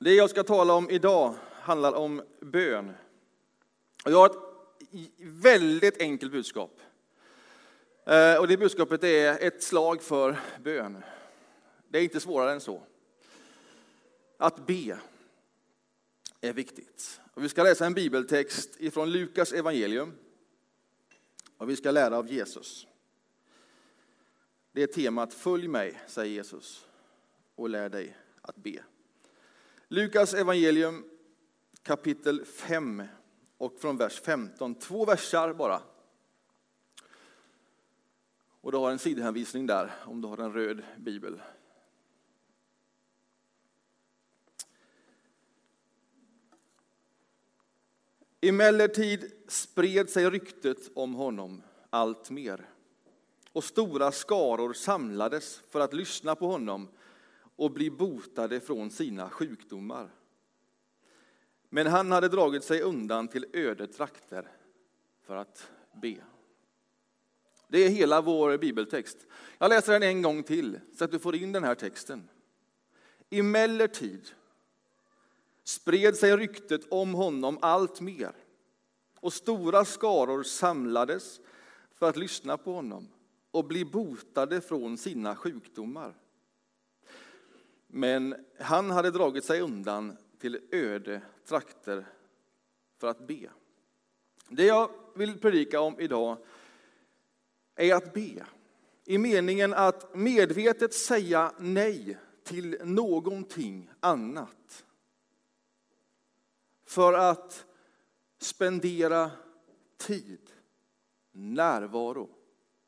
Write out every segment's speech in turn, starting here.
Det jag ska tala om idag handlar om bön. Och jag har ett väldigt enkelt budskap. Eh, och det budskapet är ett slag för bön. Det är inte svårare än så. Att be är viktigt. Och vi ska läsa en bibeltext ifrån Lukas evangelium. Och vi ska lära av Jesus. Det är temat Följ mig, säger Jesus, och lär dig att be. Lukas evangelium kapitel 5 och från vers 15. Två versar bara. Och du har en sidhänvisning där om du har en röd bibel. Emellertid spred sig ryktet om honom allt mer och stora skaror samlades för att lyssna på honom och bli botade från sina sjukdomar. Men han hade dragit sig undan till öde trakter för att be. Det är hela vår bibeltext. Jag läser den en gång till så att du får in den här texten. Emellertid spred sig ryktet om honom allt mer och stora skaror samlades för att lyssna på honom och bli botade från sina sjukdomar. Men han hade dragit sig undan till öde trakter för att be. Det jag vill predika om idag är att be. I meningen att medvetet säga nej till någonting annat. För att spendera tid, närvaro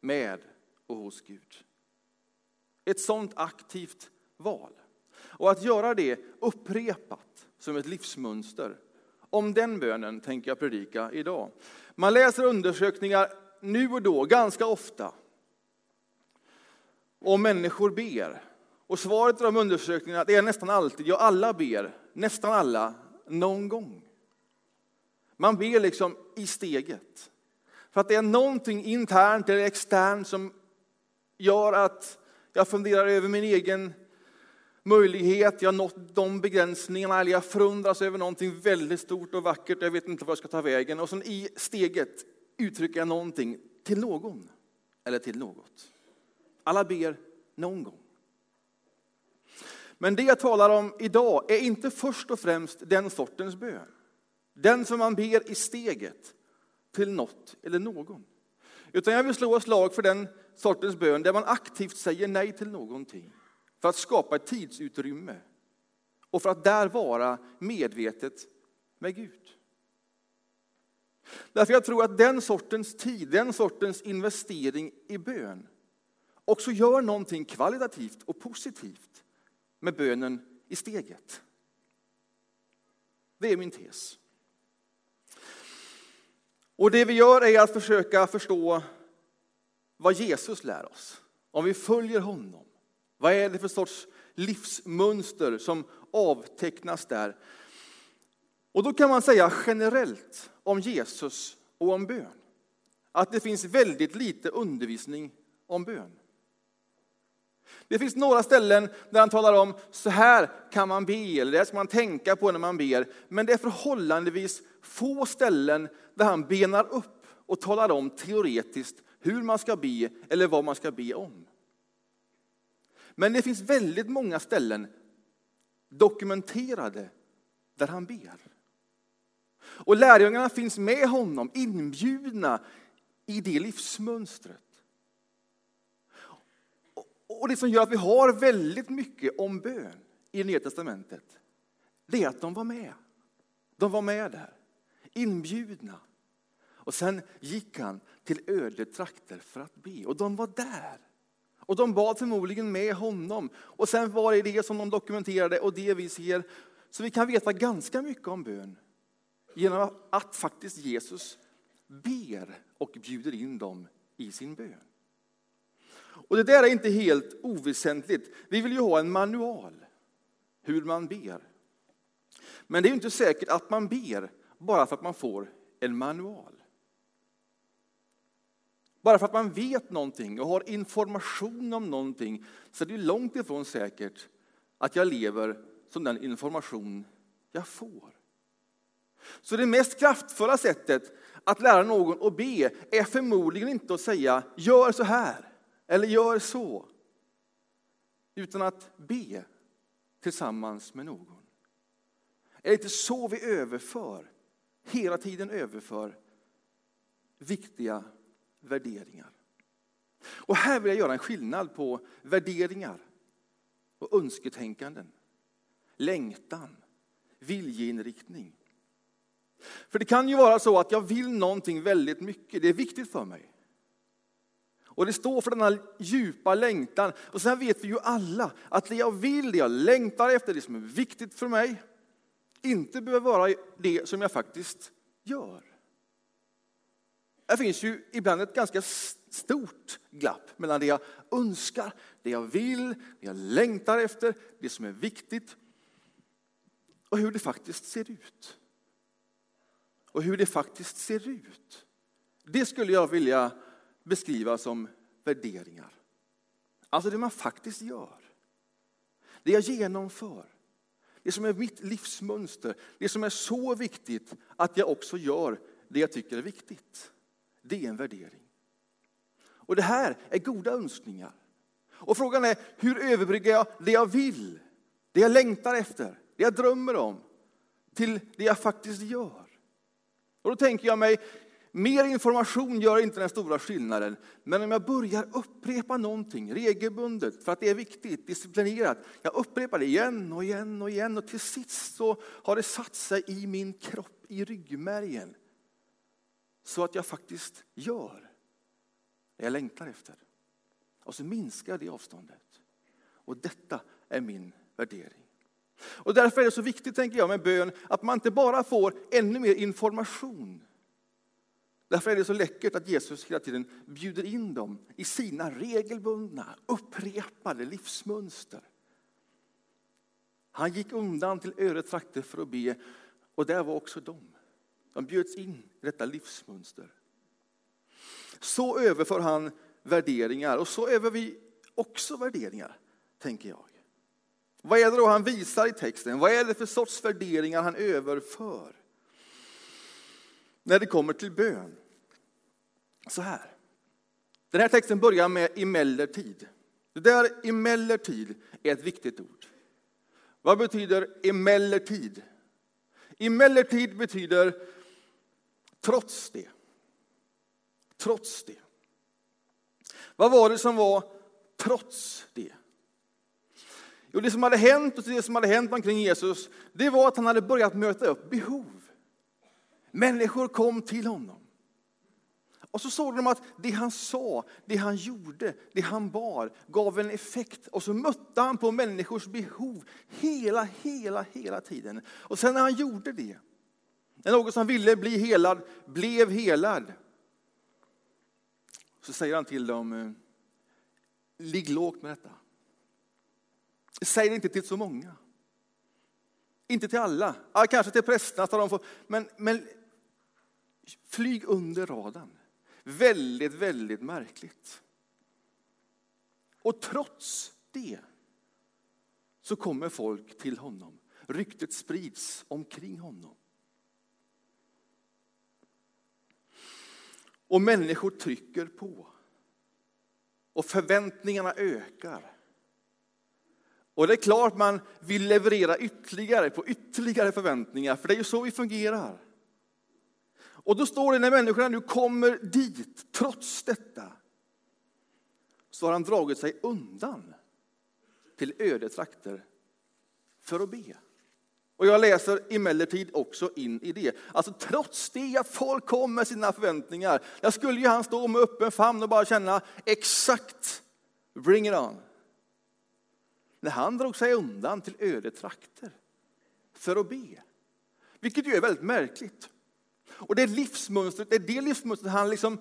med och hos Gud. Ett sådant aktivt val. Och att göra det upprepat som ett livsmönster. Om den bönen tänker jag predika idag. Man läser undersökningar nu och då, ganska ofta, om människor ber. Och svaret i de undersökningarna är nästan alltid, ja alla ber, nästan alla, någon gång. Man ber liksom i steget. För att det är någonting internt eller externt som gör att jag funderar över min egen möjlighet, jag har nått de begränsningarna, eller jag förundras över någonting väldigt stort och vackert, jag vet inte var jag ska ta vägen. Och sen i steget uttrycker jag någonting till någon eller till något. Alla ber någon gång. Men det jag talar om idag är inte först och främst den sortens bön. Den som man ber i steget till något eller någon. Utan jag vill slå ett slag för den sortens bön där man aktivt säger nej till någonting för att skapa ett tidsutrymme och för att där vara medvetet med Gud. Därför jag tror att den sortens tid, den sortens investering i bön också gör någonting kvalitativt och positivt med bönen i steget. Det är min tes. Och det vi gör är att försöka förstå vad Jesus lär oss. Om vi följer honom. Vad är det för sorts livsmönster som avtecknas där? Och då kan man säga generellt om Jesus och om bön att det finns väldigt lite undervisning om bön. Det finns några ställen där han talar om så här kan man be, eller det ska man tänka på när man ber. Men det är förhållandevis få ställen där han benar upp och talar om teoretiskt hur man ska be eller vad man ska be om. Men det finns väldigt många ställen dokumenterade där han ber. Och lärjungarna finns med honom inbjudna i det livsmönstret. Och det som gör att vi har väldigt mycket om bön i Nya Testamentet, det är att de var med. De var med där, inbjudna. Och sen gick han till öde trakter för att be. Och de var där. Och de bad förmodligen med honom. Och sen var det det som de dokumenterade och det vi ser. Så vi kan veta ganska mycket om bön genom att faktiskt Jesus ber och bjuder in dem i sin bön. Och det där är inte helt oväsentligt. Vi vill ju ha en manual hur man ber. Men det är inte säkert att man ber bara för att man får en manual. Bara för att man vet någonting och har information om någonting så är det långt ifrån säkert att jag lever som den information jag får. Så det mest kraftfulla sättet att lära någon att be är förmodligen inte att säga gör så här eller gör så. Utan att be tillsammans med någon. Är det inte så vi överför, hela tiden överför viktiga värderingar? Och här vill jag göra en skillnad på värderingar och önsketänkanden. Längtan, viljeinriktning. För det kan ju vara så att jag vill någonting väldigt mycket, det är viktigt för mig. Och det står för denna djupa längtan. Och sen vet vi ju alla att det jag vill, det jag längtar efter, det som är viktigt för mig, inte behöver vara det som jag faktiskt gör. Här finns ju ibland ett ganska stort glapp mellan det jag önskar, det jag vill, det jag längtar efter, det som är viktigt och hur det faktiskt ser ut. Och hur det faktiskt ser ut. Det skulle jag vilja beskriva som värderingar. Alltså det man faktiskt gör. Det jag genomför. Det som är mitt livsmönster. Det som är så viktigt att jag också gör det jag tycker är viktigt. Det är en värdering. Och det här är goda önskningar. Och frågan är, hur överbryggar jag det jag vill, det jag längtar efter, det jag drömmer om, till det jag faktiskt gör? Och då tänker jag mig, mer information gör inte den stora skillnaden. Men om jag börjar upprepa någonting regelbundet för att det är viktigt, disciplinerat. Jag upprepar det igen och igen och igen och till sist så har det satt sig i min kropp, i ryggmärgen. Så att jag faktiskt gör det jag längtar efter. Och så minskar det avståndet. Och detta är min värdering. Och därför är det så viktigt, tänker jag, med bön, att man inte bara får ännu mer information. Därför är det så läckert att Jesus hela tiden bjuder in dem i sina regelbundna, upprepade livsmönster. Han gick undan till öde trakter för att be och där var också de. De bjöds in i detta livsmönster. Så överför han värderingar och så över vi också värderingar, tänker jag. Vad är det då han visar i texten? Vad är det för sorts värderingar han överför? När det kommer till bön. Så här. Den här texten börjar med emellertid. Det där emellertid är ett viktigt ord. Vad betyder emellertid? Emellertid betyder trots det. Trots det. Vad var det som var trots det? Jo, det som hade hänt och det som hade hänt omkring Jesus, det var att han hade börjat möta upp behov. Människor kom till honom. Och så såg de att det han sa, det han gjorde, det han bar gav en effekt. Och så mötte han på människors behov hela, hela, hela tiden. Och sen när han gjorde det, när någon som ville bli helad blev helad, så säger han till dem, eh, ligg lågt med detta. Säg det inte till så många. Inte till alla, ja, kanske till prästerna, men, men flyg under radarn. Väldigt, väldigt märkligt. Och trots det så kommer folk till honom. Ryktet sprids omkring honom. Och människor trycker på. Och förväntningarna ökar. Och det är klart man vill leverera ytterligare på ytterligare förväntningar, för det är ju så vi fungerar. Och då står det när människorna nu kommer dit, trots detta, så har han dragit sig undan till öde trakter för att be. Och jag läser emellertid också in i det. Alltså trots det att folk kom med sina förväntningar, Jag skulle ju han stå med öppen famn och bara känna exakt, bring it on. När han drog sig undan till öde trakter för att be. Vilket ju är väldigt märkligt. Och det livsmönstret, det är det livsmönstret han liksom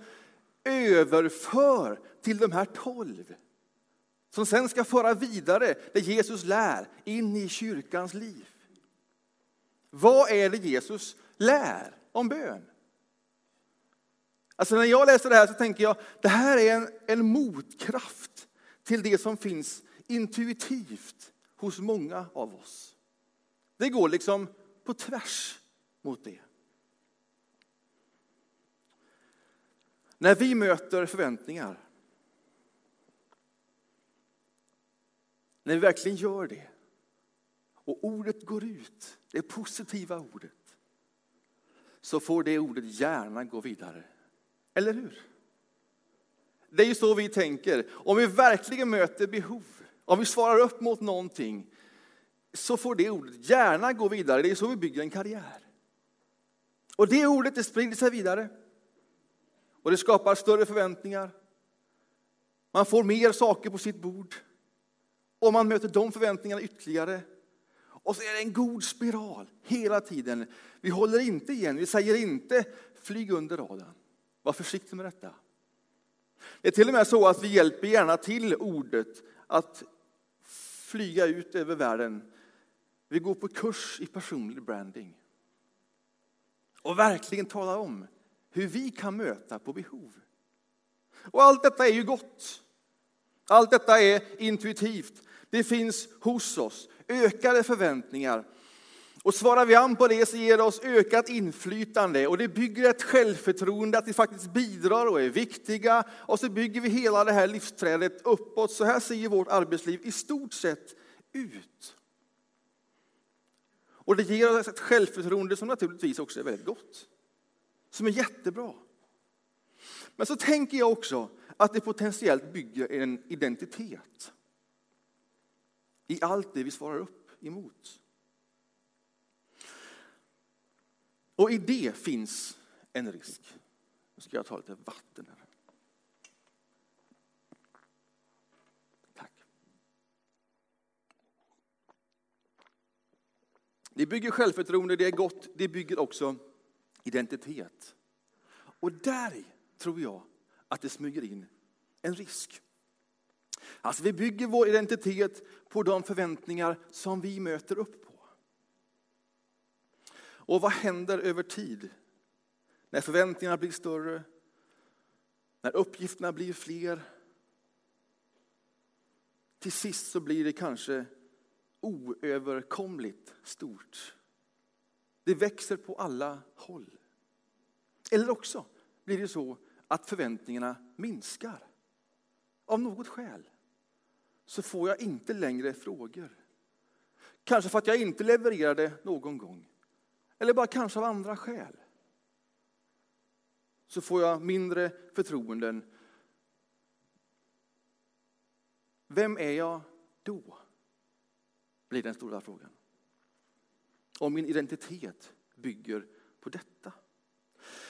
överför till de här tolv. Som sen ska föra vidare det Jesus lär in i kyrkans liv. Vad är det Jesus lär om bön? Alltså när jag läser det här så tänker jag, det här är en, en motkraft till det som finns intuitivt hos många av oss. Det går liksom på tvärs mot det. När vi möter förväntningar, när vi verkligen gör det och ordet går ut, det positiva ordet, så får det ordet gärna gå vidare. Eller hur? Det är ju så vi tänker. Om vi verkligen möter behov, om vi svarar upp mot någonting, så får det ordet gärna gå vidare. Det är så vi bygger en karriär. Och det ordet det sprider sig vidare. Och det skapar större förväntningar. Man får mer saker på sitt bord. Och man möter de förväntningarna ytterligare. Och så är det en god spiral hela tiden. Vi håller inte igen, vi säger inte flyg under radarn. Var försiktig med detta. Det är till och med så att vi hjälper gärna till ordet att flyga ut över världen. Vi går på kurs i personlig branding. Och verkligen talar om hur vi kan möta på behov. Och allt detta är ju gott. Allt detta är intuitivt. Det finns hos oss ökade förväntningar. Och svarar vi an på det så ger det oss ökat inflytande och det bygger ett självförtroende att vi faktiskt bidrar och är viktiga. Och så bygger vi hela det här livsträdet uppåt. Så här ser vårt arbetsliv i stort sett ut. Och det ger oss ett självförtroende som naturligtvis också är väldigt gott. Som är jättebra. Men så tänker jag också att det potentiellt bygger en identitet. I allt det vi svarar upp emot. Och i det finns en risk. Nu ska jag ta lite vatten här. Tack. Det bygger självförtroende, det är gott, det bygger också identitet. Och där tror jag att det smyger in en risk. Alltså vi bygger vår identitet på de förväntningar som vi möter upp på. Och vad händer över tid? När förväntningarna blir större, när uppgifterna blir fler. Till sist så blir det kanske oöverkomligt stort. Det växer på alla håll. Eller också blir det så att förväntningarna minskar. Av något skäl så får jag inte längre frågor. Kanske för att jag inte levererade någon gång. Eller bara kanske av andra skäl. Så får jag mindre förtroenden. Vem är jag då? Blir den stora frågan. Om min identitet bygger på detta.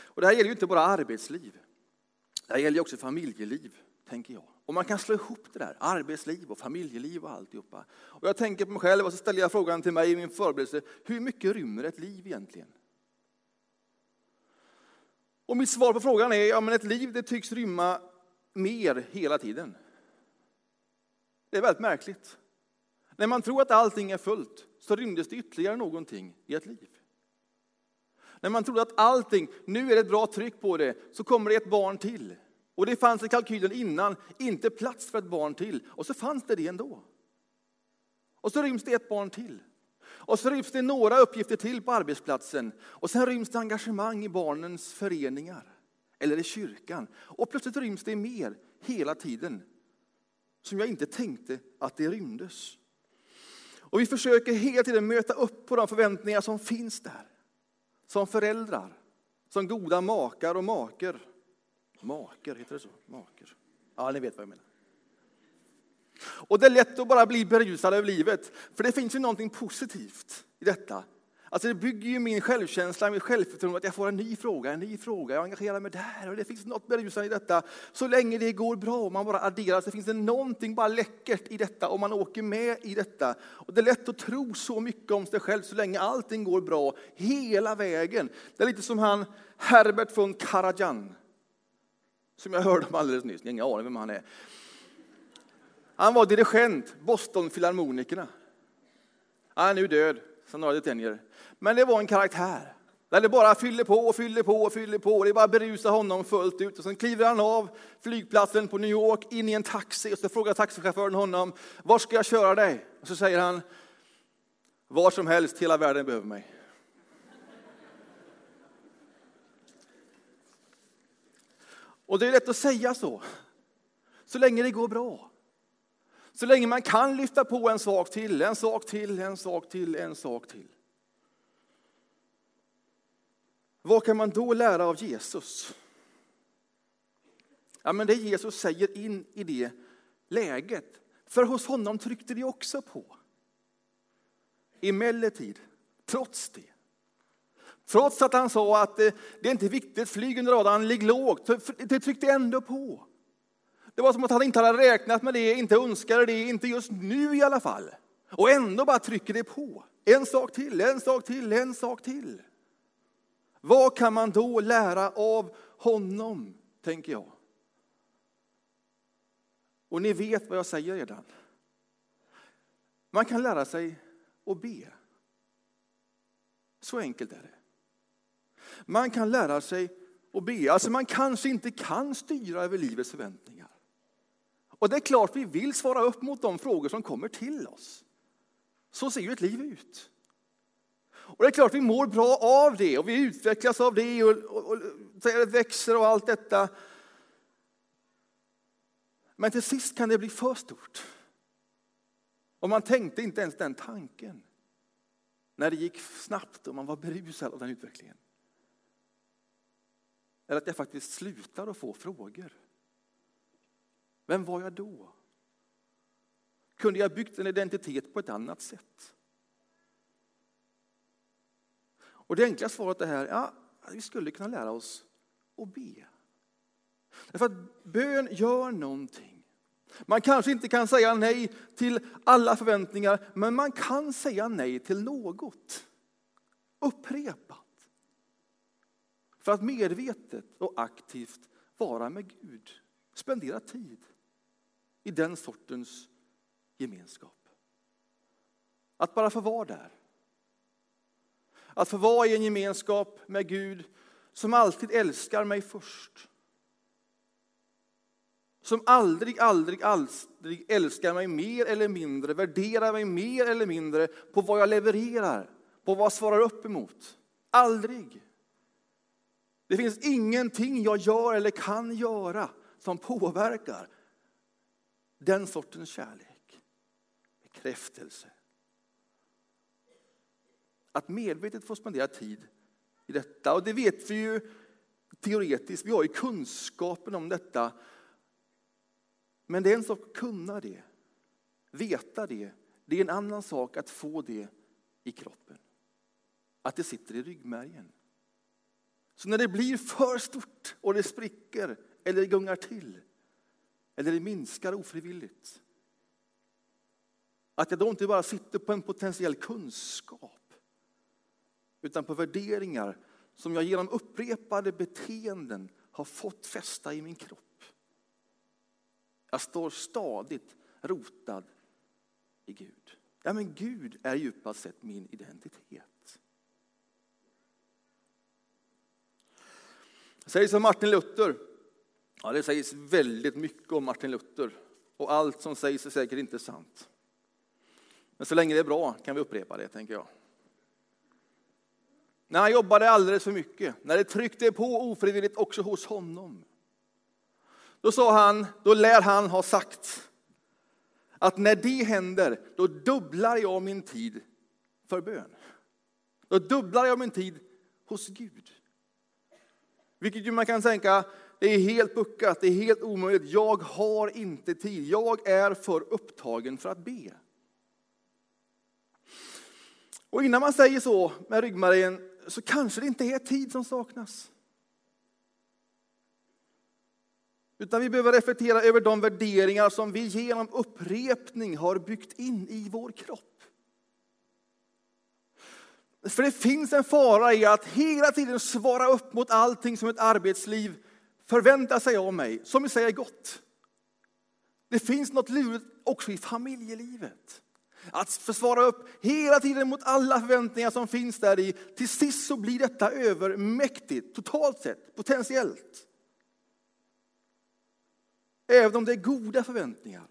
Och det här gäller ju inte bara arbetsliv. Det här gäller också familjeliv, tänker jag. Och man kan slå ihop det där, arbetsliv och familjeliv och alltihopa. Och jag tänker på mig själv och så ställer jag frågan till mig i min förberedelse, hur mycket rymmer ett liv egentligen? Och mitt svar på frågan är, ja men ett liv det tycks rymma mer hela tiden. Det är väldigt märkligt. När man tror att allting är fullt så rymdes det ytterligare någonting i ett liv. När man trodde att allting, nu är det ett bra tryck på det, så kommer det ett barn till. Och det fanns i kalkylen innan inte plats för ett barn till. Och så fanns det det ändå. Och så ryms det ett barn till. Och så ryms det några uppgifter till på arbetsplatsen. Och sen ryms det engagemang i barnens föreningar. Eller i kyrkan. Och plötsligt ryms det mer hela tiden. Som jag inte tänkte att det rymdes. Och vi försöker hela tiden möta upp på de förväntningar som finns där. Som föräldrar, som goda makar och maker. Maker, heter det så? Maker. Ja, ni vet vad jag menar. Och det är lätt att bara bli berusad över livet, för det finns ju någonting positivt i detta. Alltså det bygger ju min självkänsla, mitt självförtroende att jag får en ny fråga, en ny fråga, jag engagerar mig där och det finns något berusande i detta. Så länge det går bra och man bara adderar så finns det någonting bara läckert i detta och man åker med i detta. Och det är lätt att tro så mycket om sig själv så länge allting går bra hela vägen. Det är lite som han Herbert von Karajan som jag hörde om alldeles nyss. Ingen aning vem han är. Han var dirigent, Boston-filharmonikerna. Han är nu död, sedan några decennier. Men det var en karaktär. Där det bara fyller på och fyller på och fyller på. Det bara berusar honom fullt ut. Och sen kliver han av flygplatsen på New York in i en taxi och så frågar taxichauffören honom, var ska jag köra dig? Och så säger han, Var som helst, hela världen behöver mig. Och det är lätt att säga så, så länge det går bra. Så länge man kan lyfta på en sak till, en sak till, en sak till, en sak till. Vad kan man då lära av Jesus? Ja, men det Jesus säger in i det läget. För hos honom tryckte det också på. Emellertid, trots det, trots att han sa att det, det är inte viktigt, flyg under radarn, ligg lågt, det tryckte ändå på. Det var som att han inte hade räknat med det, inte önskade det, inte just nu i alla fall. Och ändå bara trycker det på. En sak till, en sak till, en sak till. Vad kan man då lära av honom, tänker jag. Och ni vet vad jag säger redan. Man kan lära sig att be. Så enkelt är det. Man kan lära sig att be. Alltså man kanske inte kan styra över livets förväntningar. Och det är klart vi vill svara upp mot de frågor som kommer till oss. Så ser ju ett liv ut. Och det är klart vi mår bra av det och vi utvecklas av det och, och, och, och växer och allt detta. Men till sist kan det bli för stort. Och man tänkte inte ens den tanken när det gick snabbt och man var berusad av den utvecklingen. Eller att jag faktiskt slutar att få frågor. Vem var jag då? Kunde jag byggt en identitet på ett annat sätt? Och det enkla svaret är här, ja, vi skulle kunna lära oss att be. Därför att bön gör någonting. Man kanske inte kan säga nej till alla förväntningar, men man kan säga nej till något. Upprepa. För att medvetet och aktivt vara med Gud. Spendera tid i den sortens gemenskap. Att bara få vara där. Att få vara i en gemenskap med Gud som alltid älskar mig först. Som aldrig, aldrig, aldrig älskar mig mer eller mindre, värderar mig mer eller mindre på vad jag levererar, på vad jag svarar upp emot. Aldrig. Det finns ingenting jag gör eller kan göra som påverkar den sortens kärlek, bekräftelse. Att medvetet få spendera tid i detta. Och det vet vi ju teoretiskt, vi har ju kunskapen om detta. Men det är en sak att kunna det, veta det. Det är en annan sak att få det i kroppen. Att det sitter i ryggmärgen. Så när det blir för stort och det spricker eller gungar till eller det minskar ofrivilligt. Att jag då inte bara sitter på en potentiell kunskap utan på värderingar som jag genom upprepade beteenden har fått fästa i min kropp. Jag står stadigt rotad i Gud. Ja, men Gud är djupast sett min identitet. Sägs om Martin Luther, Ja, det sägs väldigt mycket om Martin Luther och allt som sägs är säkert inte sant. Men så länge det är bra kan vi upprepa det, tänker jag. När han jobbade alldeles för mycket, när det tryckte på ofrivilligt också hos honom. Då sa han, då lär han ha sagt att när det händer, då dubblar jag min tid för bön. Då dubblar jag min tid hos Gud. Vilket ju man kan tänka, det är helt buckat, det är helt omöjligt. Jag har inte tid. Jag är för upptagen för att be. Och innan man säger så med ryggmärgen så kanske det inte är tid som saknas. Utan vi behöver reflektera över de värderingar som vi genom upprepning har byggt in i vår kropp. För det finns en fara i att hela tiden svara upp mot allting som ett arbetsliv förväntar sig av mig, som i sig är gott. Det finns något lurigt också i familjelivet. Att försvara upp hela tiden mot alla förväntningar som finns där i. Till sist så blir detta övermäktigt, totalt sett, potentiellt. Även om det är goda förväntningar.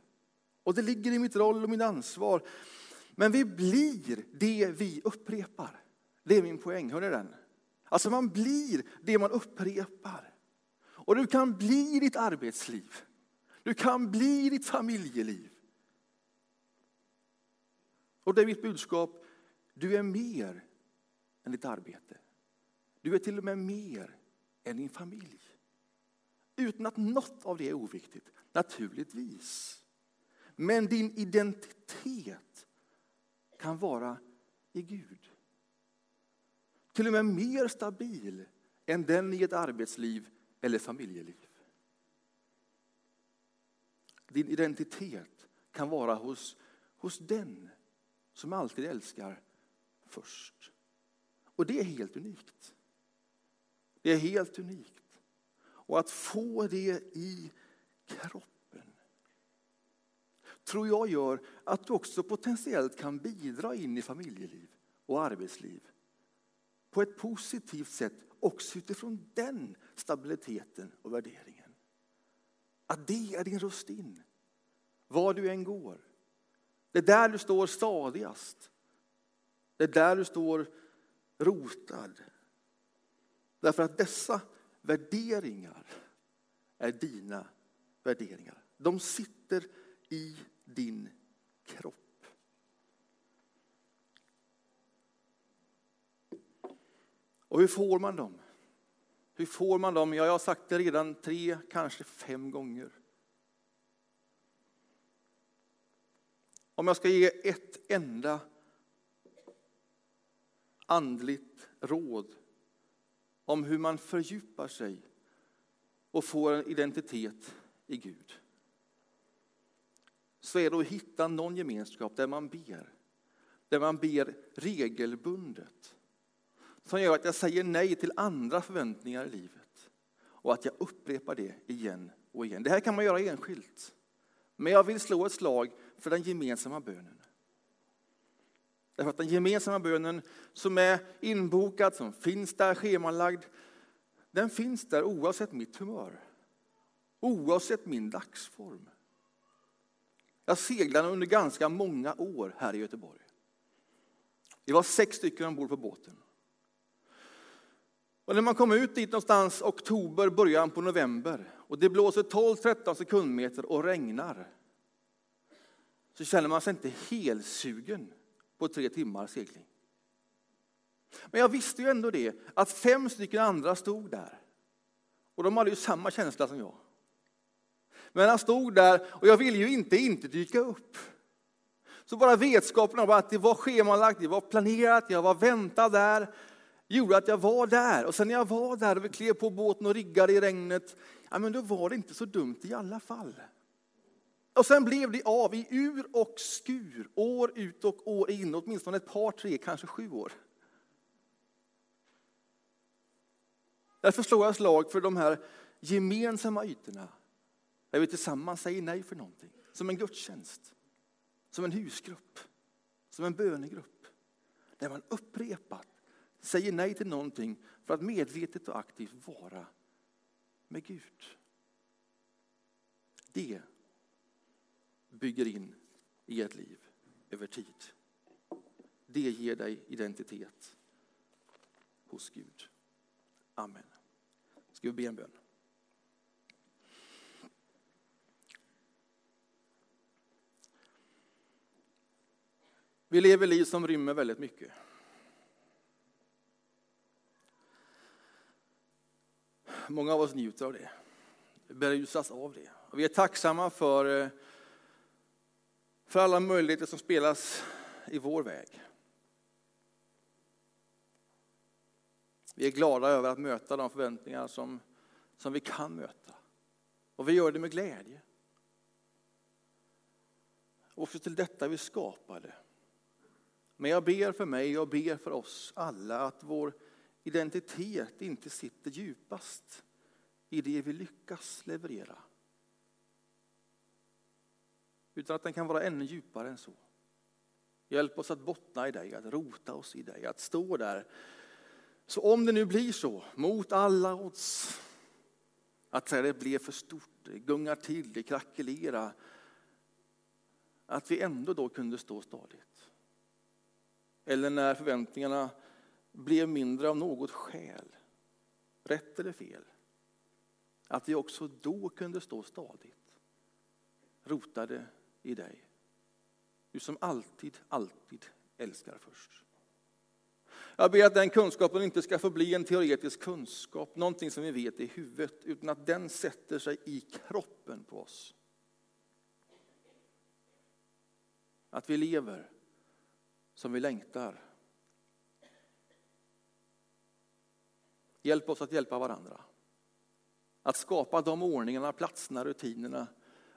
Och det ligger i mitt roll och mitt ansvar. Men vi blir det vi upprepar. Det är min poäng, hör ni den? Alltså man blir det man upprepar. Och du kan bli ditt arbetsliv. Du kan bli ditt familjeliv. Och det är mitt budskap, du är mer än ditt arbete. Du är till och med mer än din familj. Utan att något av det är oviktigt, naturligtvis. Men din identitet kan vara i Gud. Till och med mer stabil än den i ett arbetsliv eller familjeliv. Din identitet kan vara hos, hos den som alltid älskar först. Och det är helt unikt. Det är helt unikt. Och att få det i kroppen tror jag gör att du också potentiellt kan bidra in i familjeliv och arbetsliv på ett positivt sätt också utifrån den stabiliteten och värderingen. Att det är din röst in, var du än går. Det är där du står stadigast. Det är där du står rotad. Därför att dessa värderingar är dina värderingar. De sitter i din kropp. Och hur får man dem? Hur får man dem? Ja, jag har sagt det redan tre, kanske fem gånger. Om jag ska ge ett enda andligt råd om hur man fördjupar sig och får en identitet i Gud så är det att hitta någon gemenskap där man ber. Där man ber regelbundet. Som gör att jag säger nej till andra förväntningar i livet. Och att jag upprepar det igen och igen. Det här kan man göra enskilt. Men jag vill slå ett slag för den gemensamma bönen. Därför att den gemensamma bönen som är inbokad, som finns där schemalagd, den finns där oavsett mitt humör. Oavsett min dagsform. Jag seglade under ganska många år här i Göteborg. Vi var sex stycken ombord på båten. Och när man kom ut dit någonstans oktober, början på november och det blåser 12-13 sekundmeter och regnar så känner man sig inte helsugen på tre timmar segling. Men jag visste ju ändå det, att fem stycken andra stod där. Och de hade ju samma känsla som jag. Men han stod där och jag ville ju inte inte dyka upp. Så bara vetskapen om att det var schemalagt, det var planerat, jag var väntad där, gjorde att jag var där. Och sen när jag var där och vi klev på båten och riggade i regnet, ja men då var det inte så dumt i alla fall. Och sen blev det av i ur och skur, år ut och år in, åtminstone ett par, tre, kanske sju år. Därför slår jag slag för de här gemensamma ytorna, där vi tillsammans säger nej för någonting. Som en gudstjänst, som en husgrupp, som en bönegrupp. Där man upprepat säger nej till någonting för att medvetet och aktivt vara med Gud. Det bygger in i ett liv över tid. Det ger dig identitet hos Gud. Amen. Ska vi be en bön? Vi lever liv som rymmer väldigt mycket. Många av oss njuter av det, berusas av det. Och vi är tacksamma för eh, för alla möjligheter som spelas i vår väg. Vi är glada över att möta de förväntningar som, som vi kan möta. Och vi gör det med glädje. Också till detta vi skapade. Men jag ber för mig och ber för oss alla att vår identitet inte sitter djupast i det vi lyckas leverera utan att den kan vara ännu djupare än så. Hjälp oss att bottna i dig, att rota oss i dig, att stå där. Så om det nu blir så, mot alla odds, att det blev för stort, det gungar till, det krackelerar, att vi ändå då kunde stå stadigt eller när förväntningarna blev mindre av något skäl, rätt eller fel, att vi också då kunde stå stadigt, rotade i dig. Du som alltid, alltid älskar först. Jag ber att den kunskapen inte ska få bli en teoretisk kunskap, någonting som vi vet i huvudet, utan att den sätter sig i kroppen på oss. Att vi lever som vi längtar. Hjälp oss att hjälpa varandra. Att skapa de ordningarna, platserna, rutinerna.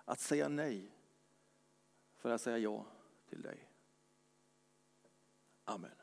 Att säga nej för att säga ja till dig. Amen.